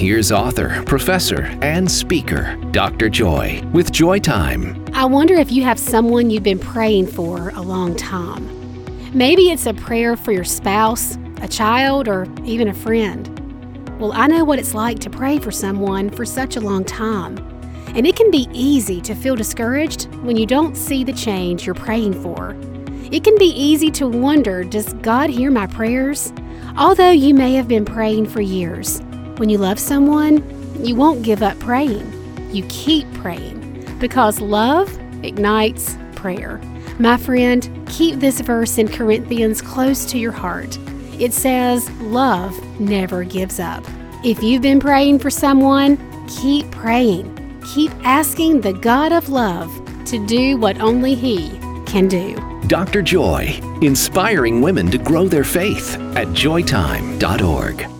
Here's author, professor, and speaker, Dr. Joy, with Joy Time. I wonder if you have someone you've been praying for a long time. Maybe it's a prayer for your spouse, a child, or even a friend. Well, I know what it's like to pray for someone for such a long time. And it can be easy to feel discouraged when you don't see the change you're praying for. It can be easy to wonder does God hear my prayers? Although you may have been praying for years. When you love someone, you won't give up praying. You keep praying because love ignites prayer. My friend, keep this verse in Corinthians close to your heart. It says, Love never gives up. If you've been praying for someone, keep praying. Keep asking the God of love to do what only He can do. Dr. Joy, inspiring women to grow their faith at joytime.org.